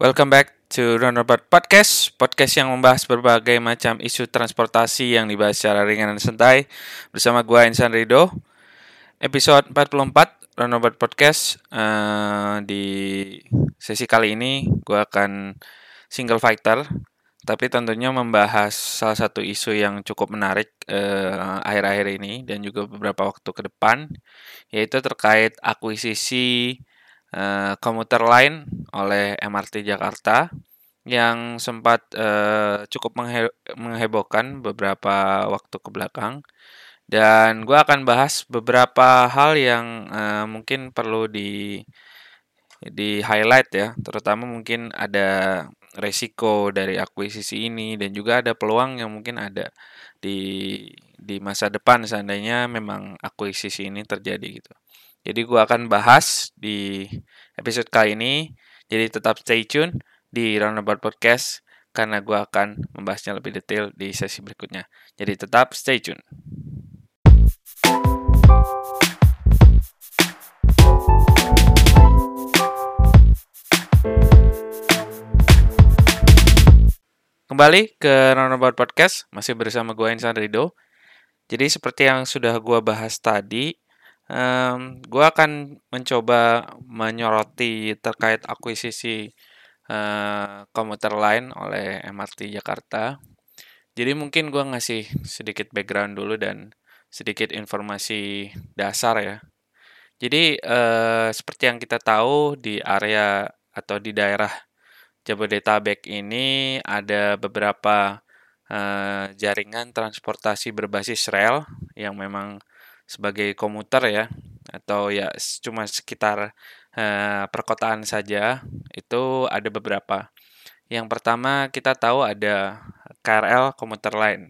Welcome back to Roundabout Podcast, podcast yang membahas berbagai macam isu transportasi yang dibahas secara ringan dan santai bersama gue Insan Rido. Episode 44 Roundabout Podcast uh, di sesi kali ini gue akan single fighter, tapi tentunya membahas salah satu isu yang cukup menarik uh, akhir-akhir ini dan juga beberapa waktu ke depan, yaitu terkait akuisisi uh, komuter lain oleh MRT Jakarta yang sempat uh, cukup menghe menghebohkan beberapa waktu ke belakang dan gue akan bahas beberapa hal yang uh, mungkin perlu di di highlight ya terutama mungkin ada resiko dari akuisisi ini dan juga ada peluang yang mungkin ada di di masa depan seandainya memang akuisisi ini terjadi gitu. Jadi gue akan bahas di episode kali ini. Jadi tetap stay tune di Roundabout Podcast karena gue akan membahasnya lebih detail di sesi berikutnya. Jadi tetap stay tune. Kembali ke Roundabout Podcast, masih bersama gue Insan Rido. Jadi seperti yang sudah gue bahas tadi, um, gue akan mencoba menyoroti terkait akuisisi uh, komuter lain oleh MRT Jakarta. Jadi mungkin gue ngasih sedikit background dulu dan sedikit informasi dasar ya. Jadi uh, seperti yang kita tahu di area atau di daerah Jabodetabek ini ada beberapa uh, jaringan transportasi berbasis rel yang memang sebagai komuter ya atau ya cuma sekitar uh, perkotaan saja itu ada beberapa. Yang pertama kita tahu ada KRL komuter lain.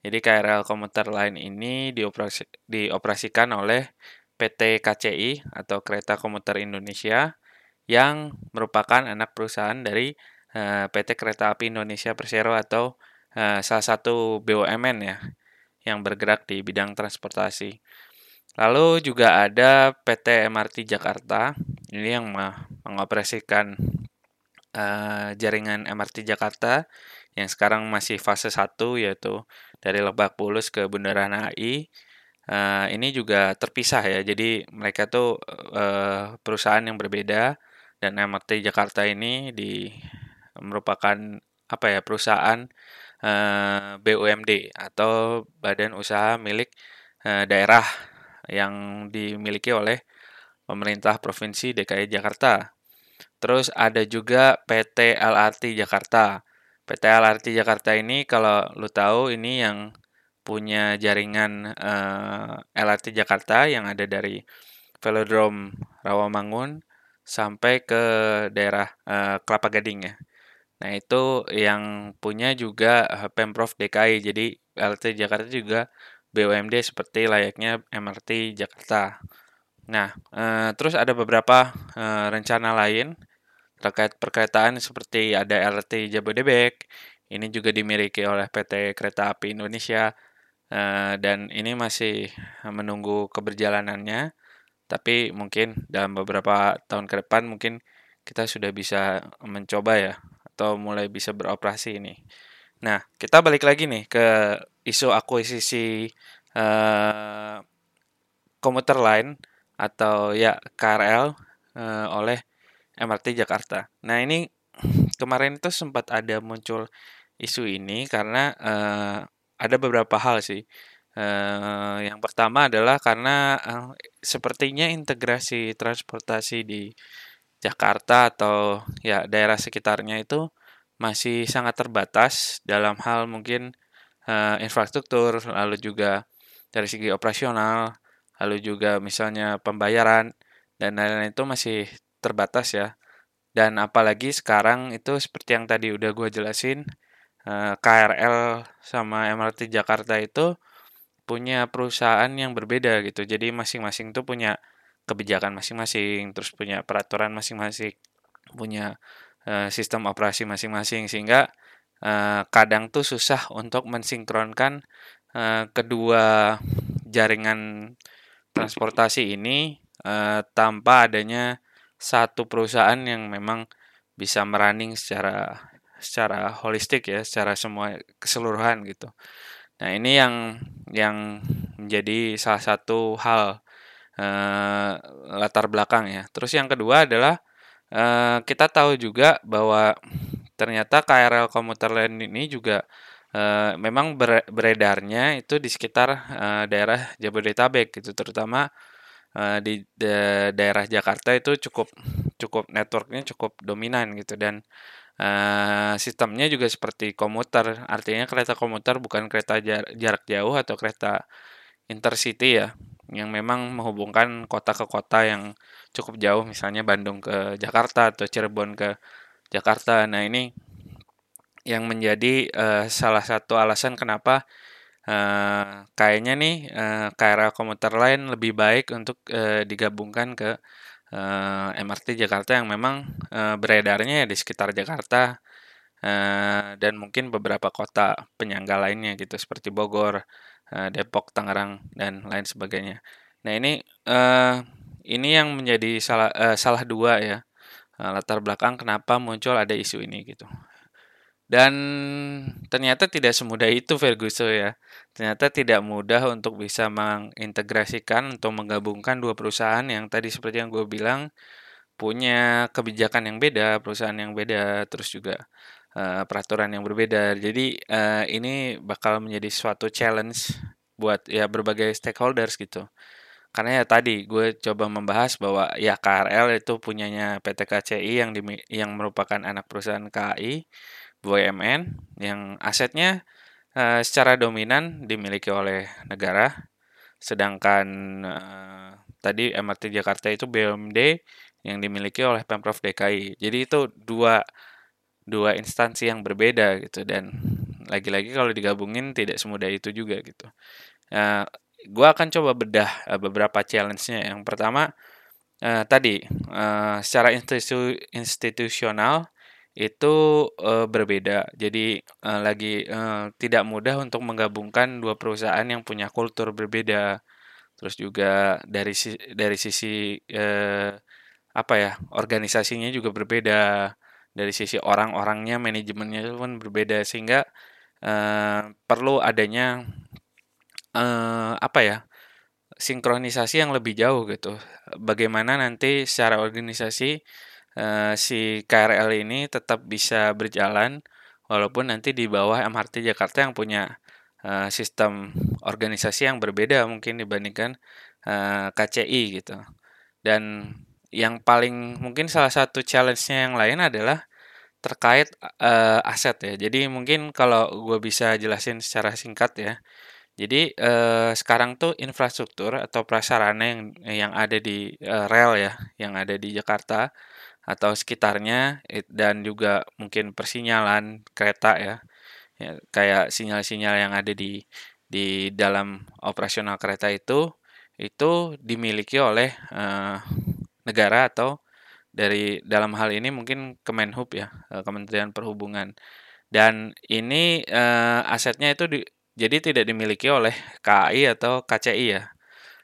Jadi KRL komuter lain ini dioperasi, dioperasikan oleh PT KCI atau Kereta Komuter Indonesia yang merupakan anak perusahaan dari uh, eh, PT Kereta Api Indonesia Persero atau uh, salah satu BUMN ya yang bergerak di bidang transportasi. Lalu juga ada PT MRT Jakarta, ini yang mengoperasikan uh, jaringan MRT Jakarta yang sekarang masih fase 1 yaitu dari Lebak Bulus ke Bundaran HI. Uh, ini juga terpisah ya, jadi mereka tuh uh, perusahaan yang berbeda dan MRT Jakarta ini di merupakan apa ya perusahaan uh, BUMD atau Badan Usaha milik uh, daerah yang dimiliki oleh pemerintah Provinsi DKI Jakarta. Terus ada juga PT LRT Jakarta. PT LRT Jakarta ini kalau lu tahu ini yang punya jaringan eh, LRT Jakarta yang ada dari Velodrome Rawamangun sampai ke daerah uh, Kelapa Gading ya. Nah, itu yang punya juga Pemprov DKI. Jadi LRT Jakarta juga BUMD seperti layaknya MRT Jakarta. Nah, eh, terus ada beberapa eh, rencana lain terkait perkeretaan seperti ada LRT Jabodebek. Ini juga dimiliki oleh PT Kereta Api Indonesia eh, dan ini masih menunggu keberjalanannya. Tapi mungkin dalam beberapa tahun ke depan mungkin kita sudah bisa mencoba ya atau mulai bisa beroperasi ini. Nah, kita balik lagi nih ke isu akuisisi uh, komuter lain atau ya KRL uh, eh, oleh MRT Jakarta. Nah, ini kemarin itu sempat ada muncul isu ini karena uh, ada beberapa hal sih. Uh, yang pertama adalah karena uh, sepertinya integrasi transportasi di Jakarta atau ya daerah sekitarnya itu masih sangat terbatas dalam hal mungkin uh, infrastruktur, lalu juga dari segi operasional, lalu juga misalnya pembayaran dan lain-lain itu masih terbatas ya. Dan apalagi sekarang itu seperti yang tadi udah gue jelasin, uh, eh, KRL sama MRT Jakarta itu punya perusahaan yang berbeda gitu. Jadi masing-masing tuh punya kebijakan masing-masing, terus punya peraturan masing-masing, punya Eh, sistem operasi masing-masing sehingga uh, kadang tuh susah untuk mensinkronkan uh, kedua jaringan transportasi ini tanpa adanya satu perusahaan yang memang bisa merunning secara secara holistik ya, secara semua keseluruhan gitu. Nah, ini yang yang menjadi salah satu hal uh, latar belakang ya. Terus yang kedua adalah uh, kita tahu juga bahwa ternyata KRL komuter lain ini juga uh, memang beredarnya itu di sekitar uh, daerah Jabodetabek gitu, terutama uh, di de daerah Jakarta itu cukup cukup networknya cukup dominan gitu. Dan Uh, sistemnya juga seperti komuter, artinya kereta komuter bukan kereta jar jarak jauh atau kereta intercity ya, yang memang menghubungkan kota ke kota yang cukup jauh, misalnya Bandung ke Jakarta atau Cirebon ke Jakarta. Nah ini yang menjadi uh, salah satu alasan kenapa uh, kayaknya nih uh, KRL komuter lain lebih baik untuk uh, digabungkan ke uh, eh, MRT Jakarta yang memang uh, beredarnya ya di sekitar Jakarta uh, dan mungkin beberapa kota penyangga lainnya gitu seperti Bogor, Depok, Tangerang dan lain sebagainya. Nah ini uh, ini yang menjadi salah uh, salah dua ya uh, latar belakang kenapa muncul ada isu ini gitu. Dan ternyata tidak semudah itu Ferguson ya. Ternyata tidak mudah untuk bisa mengintegrasikan atau menggabungkan dua perusahaan yang tadi seperti yang gue bilang punya kebijakan yang beda, perusahaan yang beda, terus juga uh, peraturan yang berbeda. Jadi uh, ini bakal menjadi suatu challenge buat ya berbagai stakeholders gitu. Karena ya tadi gue coba membahas bahwa ya KRL itu punyanya PT KCI yang di, yang merupakan anak perusahaan KAI BUMN yang asetnya uh, secara dominan dimiliki oleh negara, sedangkan uh, tadi MRT Jakarta itu BUMD yang dimiliki oleh Pemprov DKI. Jadi itu dua dua instansi yang berbeda gitu dan lagi-lagi kalau digabungin tidak semudah itu juga gitu. Uh, gue akan coba bedah uh, beberapa challenge-nya. Yang pertama uh, tadi uh, secara institu institusional itu uh, berbeda. Jadi uh, lagi uh, tidak mudah untuk menggabungkan dua perusahaan yang punya kultur berbeda. Terus juga dari dari sisi uh, apa ya organisasinya juga berbeda. Dari sisi orang-orangnya manajemennya pun berbeda sehingga uh, perlu adanya uh, apa ya sinkronisasi yang lebih jauh gitu. Bagaimana nanti secara organisasi uh, si KRL ini tetap bisa berjalan walaupun nanti di bawah MRT Jakarta yang punya uh, sistem organisasi yang berbeda mungkin dibandingkan uh, KCI gitu. Dan yang paling mungkin salah satu challenge-nya yang lain adalah terkait uh, aset ya. Jadi mungkin kalau gue bisa jelasin secara singkat ya. Jadi uh, sekarang tuh infrastruktur atau prasarana yang yang ada di uh, rel ya, yang ada di Jakarta atau sekitarnya dan juga mungkin persinyalan kereta ya, ya kayak sinyal-sinyal yang ada di di dalam operasional kereta itu itu dimiliki oleh uh, negara atau dari dalam hal ini mungkin Kemenhub ya uh, Kementerian Perhubungan. Dan ini uh, asetnya itu di, jadi tidak dimiliki oleh KAI atau KCI ya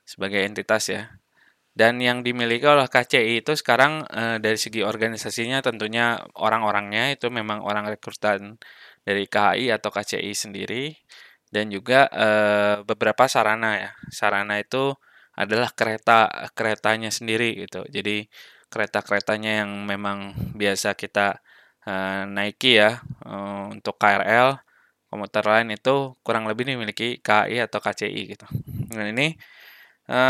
sebagai entitas ya. Dan yang dimiliki oleh KCI itu sekarang e, dari segi organisasinya tentunya orang-orangnya itu memang orang rekrutan dari KAI atau KCI sendiri. Dan juga e, beberapa sarana ya. Sarana itu adalah kereta keretanya sendiri gitu. Jadi kereta-keretanya yang memang biasa kita e, naiki ya e, untuk KRL komuter lain itu kurang lebih dimiliki KAI atau KCI gitu. Nah ini e,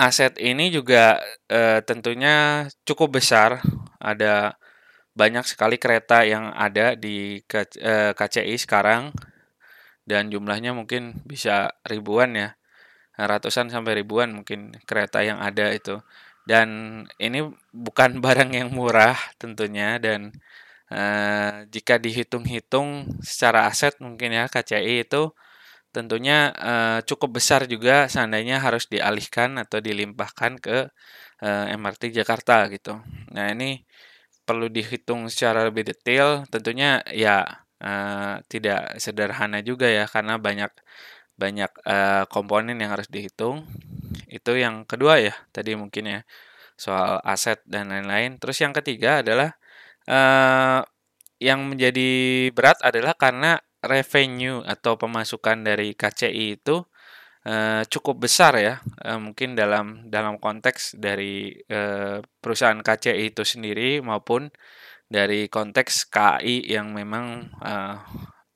aset ini juga e, tentunya cukup besar. Ada banyak sekali kereta yang ada di KCI sekarang dan jumlahnya mungkin bisa ribuan ya. Ratusan sampai ribuan mungkin kereta yang ada itu. Dan ini bukan barang yang murah tentunya dan e, jika dihitung-hitung secara aset mungkin ya KCI itu tentunya uh, cukup besar juga seandainya harus dialihkan atau dilimpahkan ke eh, MRT Jakarta gitu. Nah ini perlu dihitung secara lebih detail. Tentunya ya uh, tidak sederhana juga ya karena banyak banyak uh, komponen yang harus dihitung. Itu yang kedua ya tadi mungkin ya. soal aset dan lain-lain. Terus yang ketiga adalah uh, yang menjadi berat adalah karena revenue atau pemasukan dari KCI itu uh, cukup besar ya, uh, mungkin dalam dalam konteks dari uh, perusahaan KCI itu sendiri maupun dari konteks KAI yang memang uh,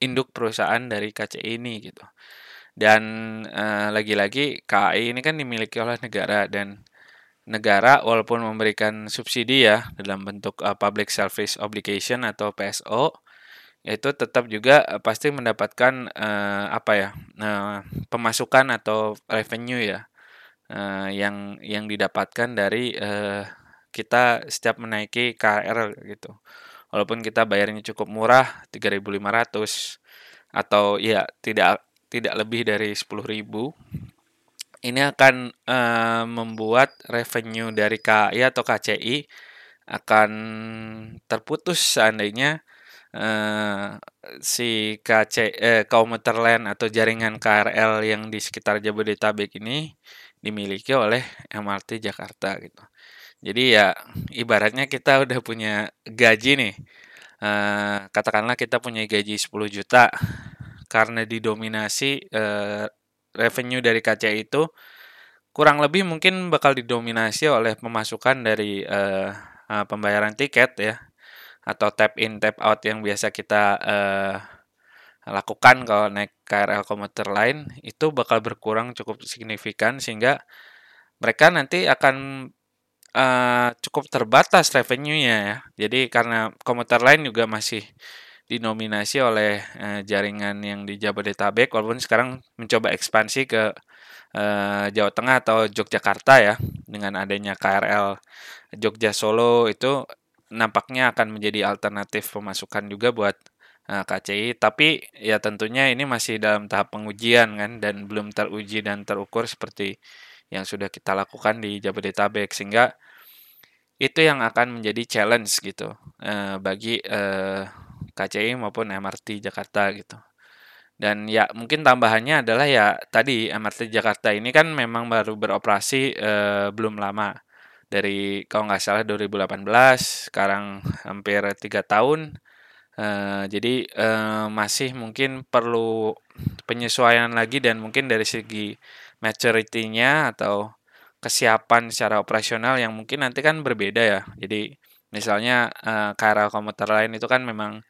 induk perusahaan dari KCI ini gitu. Dan lagi-lagi uh, KAI ini kan dimiliki oleh negara dan negara walaupun memberikan subsidi ya dalam bentuk uh, public service obligation atau PSO itu tetap juga uh, pasti mendapatkan uh, apa ya uh, pemasukan atau revenue ya uh, yang yang didapatkan dari uh, kita setiap menaiki KRL gitu. Walaupun kita bayarnya cukup murah 3.500 atau ya tidak tidak lebih dari 10.000 ini akan uh, membuat revenue dari KAI atau KCI akan terputus seandainya uh, si KC eh, komuter lain atau jaringan KRL yang di sekitar Jabodetabek ini dimiliki oleh MRT Jakarta gitu. Jadi ya ibaratnya kita udah punya gaji nih. Uh, katakanlah kita punya gaji 10 juta karena didominasi uh, revenue dari kaca itu kurang lebih mungkin bakal didominasi oleh pemasukan dari uh, uh, pembayaran tiket ya atau tap in tap out yang biasa kita uh, lakukan kalau naik KRL komuter lain itu bakal berkurang cukup signifikan sehingga mereka nanti akan uh, cukup terbatas revenue-nya ya. Jadi karena komuter lain juga masih dinominasi oleh uh, jaringan yang di Jabodetabek walaupun sekarang mencoba ekspansi ke uh, Jawa Tengah atau Yogyakarta ya dengan adanya KRL Jogja Solo itu nampaknya akan menjadi alternatif pemasukan juga buat uh, eh, KCI tapi ya tentunya ini masih dalam tahap pengujian kan dan belum teruji dan terukur seperti yang sudah kita lakukan di Jabodetabek sehingga itu yang akan menjadi challenge gitu uh, bagi uh, KCI maupun MRT Jakarta gitu. Dan ya mungkin tambahannya adalah ya tadi MRT Jakarta ini kan memang baru beroperasi eh, belum lama. Dari kalau nggak salah 2018 sekarang hampir tiga tahun. Eh, jadi eh, masih mungkin perlu penyesuaian lagi dan mungkin dari segi maturity-nya atau kesiapan secara operasional yang mungkin nanti kan berbeda ya. Jadi misalnya eh, KRL komuter lain itu kan memang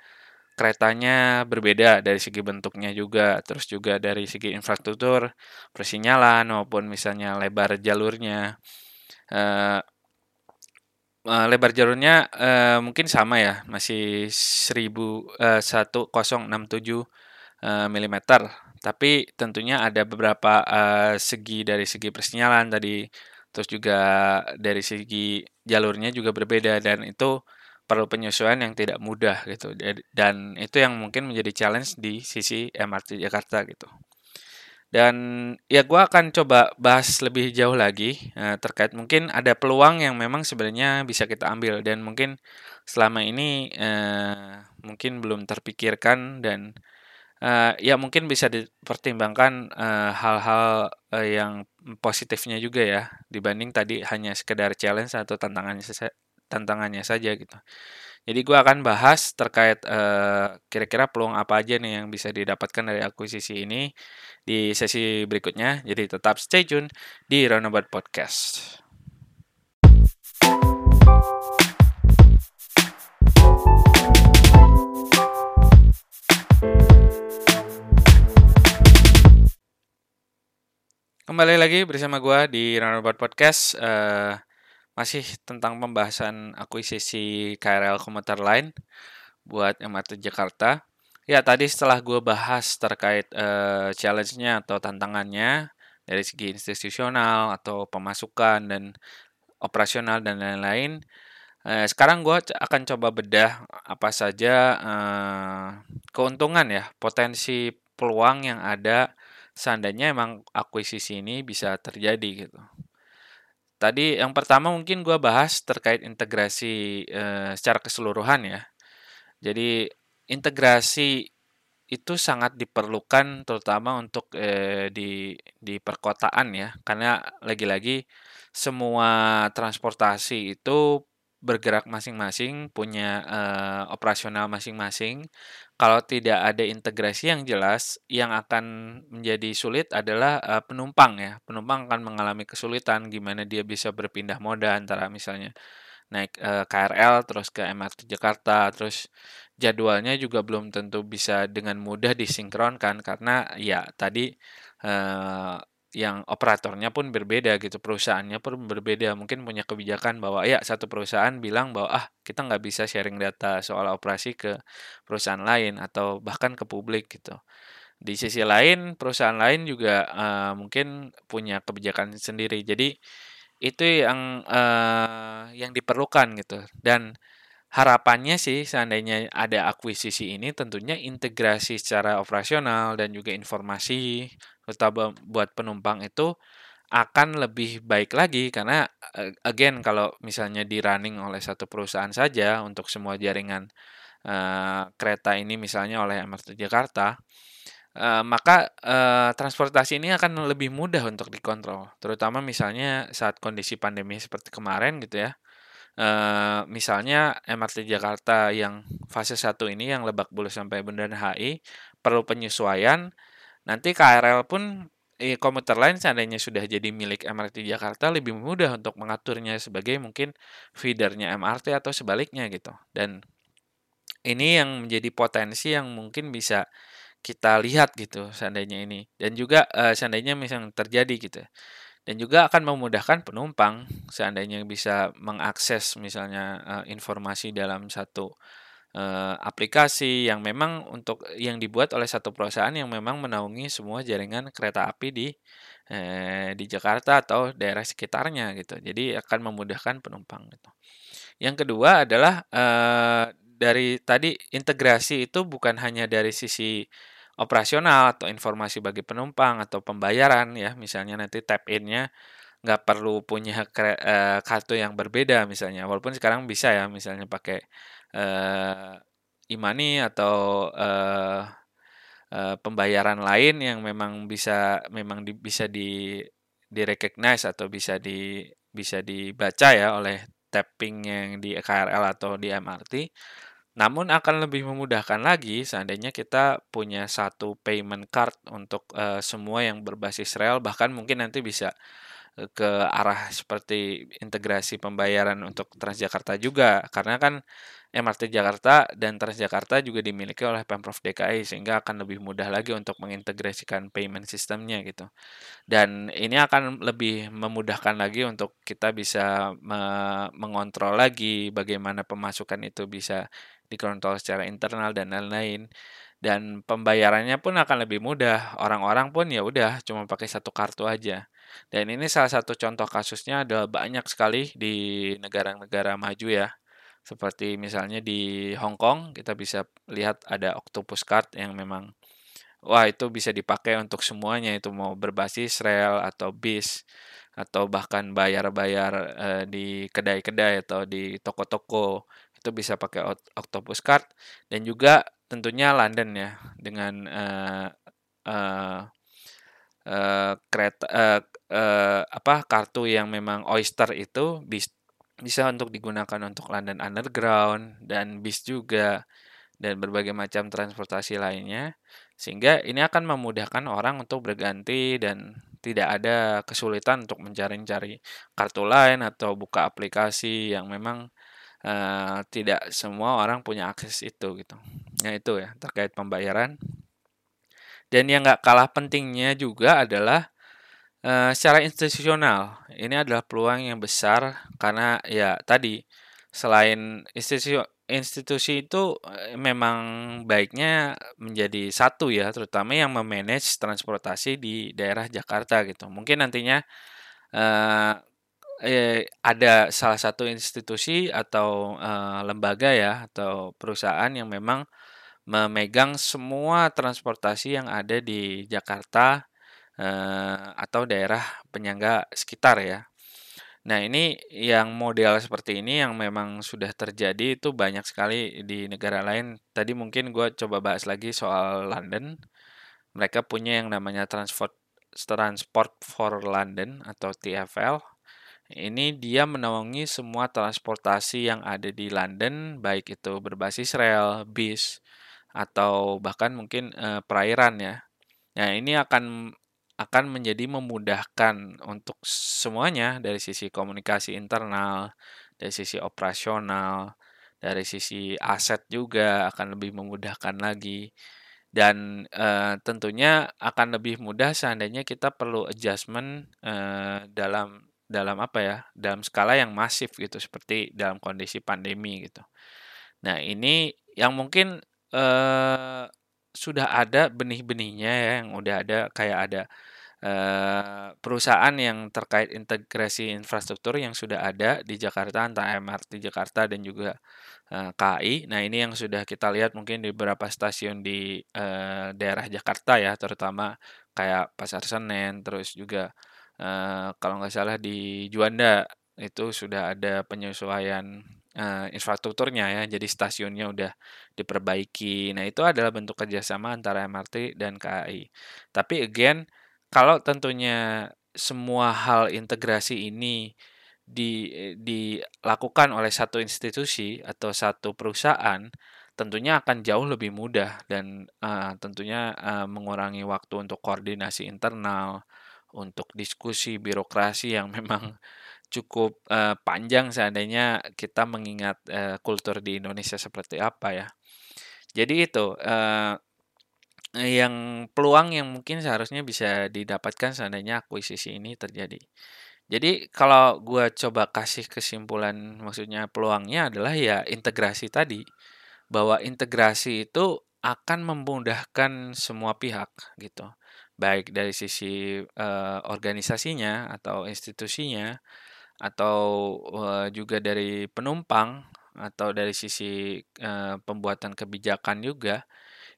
keretanya berbeda dari segi bentuknya juga, terus juga dari segi infrastruktur, persinyalan maupun misalnya lebar jalurnya. Uh, lebar jalurnya uh, mungkin sama ya, masih 1000 uh, 1067 uh, mm. Tapi tentunya ada beberapa uh, segi dari segi persinyalan tadi, terus juga dari segi jalurnya juga berbeda dan itu perlu penyesuaian yang tidak mudah gitu. Dan itu yang mungkin menjadi challenge di sisi MRT Jakarta gitu. Dan ya gue akan coba bahas lebih jauh lagi uh, terkait mungkin ada peluang yang memang sebenarnya bisa kita ambil. Dan mungkin selama ini uh, mungkin belum terpikirkan dan uh, ya mungkin bisa dipertimbangkan hal-hal uh, uh, yang positifnya juga ya dibanding tadi hanya sekedar challenge atau tantangannya tantangannya saja gitu. Jadi gue akan bahas terkait kira kira-kira peluang apa aja nih yang bisa didapatkan dari akuisisi ini di sesi berikutnya. Jadi tetap stay tune di Roundabout Podcast. Kembali lagi bersama gue di Roundabout Podcast. Uh, masih tentang pembahasan akuisisi KRL komuter lain buat MRT Jakarta. Ya, tadi setelah gue bahas terkait uh, challenge-nya atau tantangannya dari segi institusional atau pemasukan dan operasional dan lain-lain, uh, sekarang gue akan coba bedah apa saja uh, keuntungan ya, potensi peluang yang ada seandainya emang akuisisi ini bisa terjadi gitu. Tadi yang pertama mungkin gue bahas terkait integrasi e, secara keseluruhan ya. Jadi integrasi itu sangat diperlukan terutama untuk eh, di di perkotaan ya karena lagi-lagi semua transportasi itu bergerak masing-masing punya eh, operasional masing-masing kalau tidak ada integrasi yang jelas yang akan menjadi sulit adalah eh, penumpang ya. Penumpang akan mengalami kesulitan gimana dia bisa berpindah moda antara misalnya naik eh, KRL terus ke MRT Jakarta terus jadwalnya juga belum tentu bisa dengan mudah disinkronkan karena ya tadi eh, yang operatornya pun berbeda gitu perusahaannya pun berbeda. Mungkin punya kebijakan bahwa ya satu perusahaan bilang bahwa ah kita nggak bisa sharing data soal operasi ke perusahaan lain atau bahkan ke publik gitu. Di sisi lain perusahaan lain juga uh, mungkin punya kebijakan sendiri. Jadi itu yang uh, yang diperlukan gitu. Dan harapannya sih seandainya ada akuisisi ini tentunya integrasi secara operasional dan juga informasi terutama buat penumpang itu akan lebih baik lagi karena again kalau misalnya di running oleh satu perusahaan saja untuk semua jaringan uh, kereta ini misalnya oleh MRT Jakarta uh, maka uh, transportasi ini akan lebih mudah untuk dikontrol terutama misalnya saat kondisi pandemi seperti kemarin gitu ya Uh, misalnya MRT Jakarta yang fase 1 ini yang Lebak Bulus sampai Bundaran HI perlu penyesuaian. Nanti KRL pun eh, komuter lain seandainya sudah jadi milik MRT Jakarta lebih mudah untuk mengaturnya sebagai mungkin feedernya MRT atau sebaliknya gitu. Dan ini yang menjadi potensi yang mungkin bisa kita lihat gitu seandainya ini dan juga uh, seandainya misalnya terjadi gitu dan juga akan memudahkan penumpang seandainya bisa mengakses misalnya uh, informasi dalam satu uh, aplikasi yang memang untuk yang dibuat oleh satu perusahaan yang memang menaungi semua jaringan kereta api di eh, di Jakarta atau daerah sekitarnya gitu. Jadi akan memudahkan penumpang gitu. Yang kedua adalah uh, dari tadi integrasi itu bukan hanya dari sisi operasional atau informasi bagi penumpang atau pembayaran ya misalnya nanti tap innya nggak perlu punya uh, kartu yang berbeda misalnya. Walaupun sekarang bisa ya misalnya pakai uh, e-money atau uh, uh, pembayaran lain yang memang bisa memang di, bisa di di recognize atau bisa di bisa dibaca ya oleh tapping yang di KRL atau di MRT namun akan lebih memudahkan lagi seandainya kita punya satu payment card untuk uh, semua yang berbasis rel bahkan mungkin nanti bisa ke arah seperti integrasi pembayaran untuk Transjakarta juga karena kan MRT Jakarta dan Transjakarta juga dimiliki oleh Pemprov DKI sehingga akan lebih mudah lagi untuk mengintegrasikan payment sistemnya gitu. Dan ini akan lebih memudahkan lagi untuk kita bisa me mengontrol lagi bagaimana pemasukan itu bisa dikontrol secara internal dan lain-lain. Dan pembayarannya pun akan lebih mudah. Orang-orang pun ya udah cuma pakai satu kartu aja. Dan ini salah satu contoh kasusnya adalah banyak sekali di negara-negara maju ya. Seperti misalnya di Hong Kong kita bisa lihat ada Octopus Card yang memang wah itu bisa dipakai untuk semuanya. Itu mau berbasis rel atau bis atau bahkan bayar-bayar uh, di kedai-kedai atau di toko-toko itu bisa pakai Octopus Card. Dan juga tentunya London ya dengan uh, uh, uh, kereta uh, uh, apa kartu yang memang Oyster itu bis bisa untuk digunakan untuk London Underground dan bis juga dan berbagai macam transportasi lainnya sehingga ini akan memudahkan orang untuk berganti dan tidak ada kesulitan untuk mencari-cari kartu lain atau buka aplikasi yang memang uh, tidak semua orang punya akses itu gitu. Nah itu ya terkait pembayaran. Dan yang nggak kalah pentingnya juga adalah Uh, secara institusional, ini adalah peluang yang besar karena ya tadi selain institusi institusi itu eh, memang baiknya menjadi satu ya, terutama yang memanage transportasi di daerah Jakarta gitu. Mungkin nantinya uh, eh, ada salah satu institusi atau uh, lembaga ya atau perusahaan yang memang memegang semua transportasi yang ada di Jakarta uh, atau daerah penyangga sekitar ya. Nah, ini yang model seperti ini yang memang sudah terjadi itu banyak sekali di negara lain. Tadi mungkin gue coba bahas lagi soal London. Mereka punya yang namanya Transport Transport for London atau TfL. Ini dia menaungi semua transportasi yang ada di London, baik itu berbasis rel, bis, atau bahkan mungkin uh, perairan ya. Nah, ini akan akan menjadi memudahkan untuk semuanya dari sisi komunikasi internal, dari sisi operasional, dari sisi aset juga akan lebih memudahkan lagi. Dan e, tentunya akan lebih mudah seandainya kita perlu adjustment e, dalam dalam apa ya? Dalam skala yang masif gitu seperti dalam kondisi pandemi gitu. Nah, ini yang mungkin e, sudah ada benih-benihnya ya yang udah ada kayak ada uh, perusahaan yang terkait integrasi infrastruktur yang sudah ada di Jakarta antara MRT Jakarta dan juga uh, KAI. Nah ini yang sudah kita lihat mungkin di beberapa stasiun di uh, daerah Jakarta ya terutama kayak Pasar Senen terus juga uh, kalau nggak salah di Juanda itu sudah ada penyesuaian uh, infrastrukturnya ya, jadi stasiunnya udah diperbaiki. Nah, itu adalah bentuk kerjasama antara MRT dan KAI. Tapi again, kalau tentunya semua hal integrasi ini di, dilakukan oleh satu institusi atau satu perusahaan, tentunya akan jauh lebih mudah dan uh, tentunya uh, mengurangi waktu untuk koordinasi internal, untuk diskusi birokrasi yang memang cukup uh, panjang seandainya kita mengingat uh, kultur di Indonesia seperti apa ya. Jadi itu uh, yang peluang yang mungkin seharusnya bisa didapatkan seandainya akuisisi ini terjadi. Jadi kalau gue coba kasih kesimpulan maksudnya peluangnya adalah ya integrasi tadi bahwa integrasi itu akan memudahkan semua pihak gitu baik dari sisi uh, organisasinya atau institusinya atau uh, juga dari penumpang atau dari sisi uh, pembuatan kebijakan juga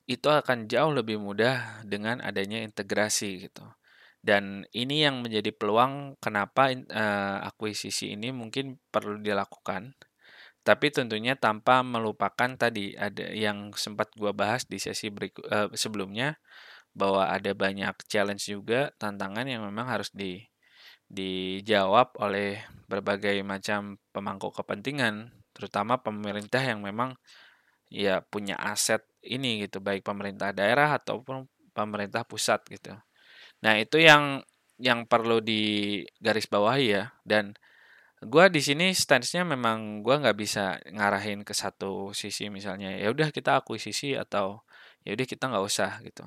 itu akan jauh lebih mudah dengan adanya integrasi gitu. Dan ini yang menjadi peluang kenapa uh, akuisisi ini mungkin perlu dilakukan. Tapi tentunya tanpa melupakan tadi ada yang sempat gua bahas di sesi berikut uh, sebelumnya bahwa ada banyak challenge juga tantangan yang memang harus di dijawab oleh berbagai macam pemangku kepentingan, terutama pemerintah yang memang ya punya aset ini gitu, baik pemerintah daerah ataupun pemerintah pusat gitu. Nah, itu yang yang perlu digarisbawahi ya dan gue di sini stance-nya memang gue nggak bisa ngarahin ke satu sisi misalnya ya udah kita akuisisi atau ya udah kita nggak usah gitu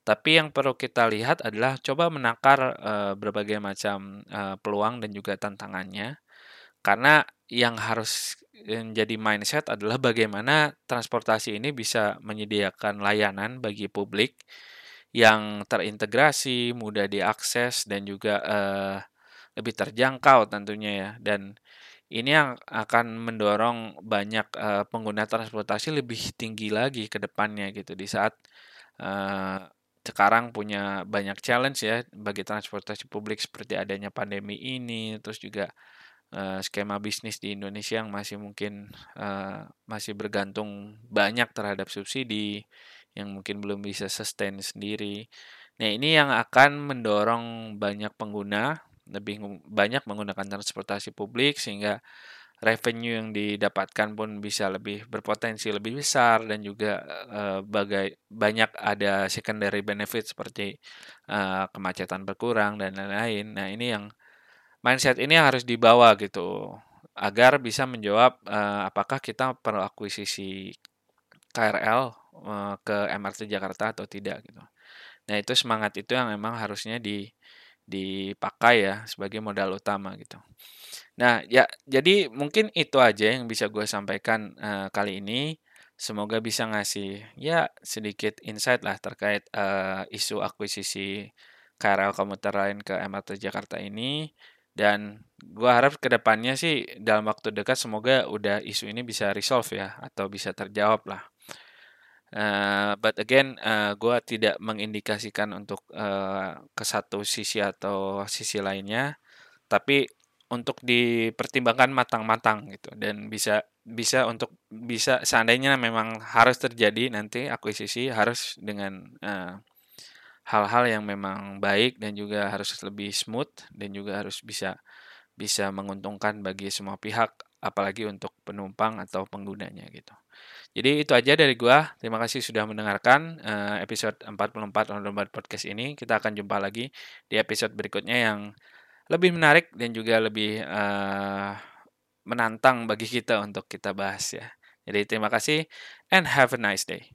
tapi yang perlu kita lihat adalah coba menakar uh, berbagai macam uh, peluang dan juga tantangannya. Karena yang harus menjadi mindset adalah bagaimana transportasi ini bisa menyediakan layanan bagi publik yang terintegrasi, mudah diakses dan juga uh, lebih terjangkau tentunya ya. Dan ini yang akan mendorong banyak uh, pengguna transportasi lebih tinggi lagi ke depannya gitu di saat uh, sekarang punya banyak challenge ya bagi transportasi publik seperti adanya pandemi ini, terus juga uh, skema bisnis di Indonesia yang masih mungkin uh, masih bergantung banyak terhadap subsidi yang mungkin belum bisa sustain sendiri. Nah, ini yang akan mendorong banyak pengguna lebih banyak menggunakan transportasi publik sehingga revenue yang didapatkan pun bisa lebih berpotensi lebih besar dan juga uh, bagai banyak ada secondary benefit seperti uh, kemacetan berkurang dan lain-lain. Nah, ini yang mindset ini yang harus dibawa gitu agar bisa menjawab uh, apakah kita perlu akuisisi KRL uh, ke MRT Jakarta atau tidak gitu. Nah, itu semangat itu yang memang harusnya di dipakai ya sebagai modal utama gitu. Nah, ya jadi mungkin itu aja yang bisa gue sampaikan uh, kali ini. Semoga bisa ngasih ya sedikit insight lah terkait uh, isu akuisisi KRL komuter lain ke MRT Jakarta ini. Dan gue harap ke depannya sih dalam waktu dekat semoga udah isu ini bisa resolve ya atau bisa terjawab lah. Uh, but again, uh, gue tidak mengindikasikan untuk uh, ke satu sisi atau sisi lainnya, tapi untuk dipertimbangkan matang-matang gitu dan bisa bisa untuk bisa seandainya memang harus terjadi nanti akuisisi harus dengan uh, hal-hal yang memang baik dan juga harus lebih smooth dan juga harus bisa bisa menguntungkan bagi semua pihak apalagi untuk penumpang atau penggunanya gitu. Jadi itu aja dari gua. Terima kasih sudah mendengarkan uh, episode 44 On Podcast ini. Kita akan jumpa lagi di episode berikutnya yang lebih menarik dan juga lebih uh, menantang bagi kita untuk kita bahas ya. Jadi terima kasih and have a nice day.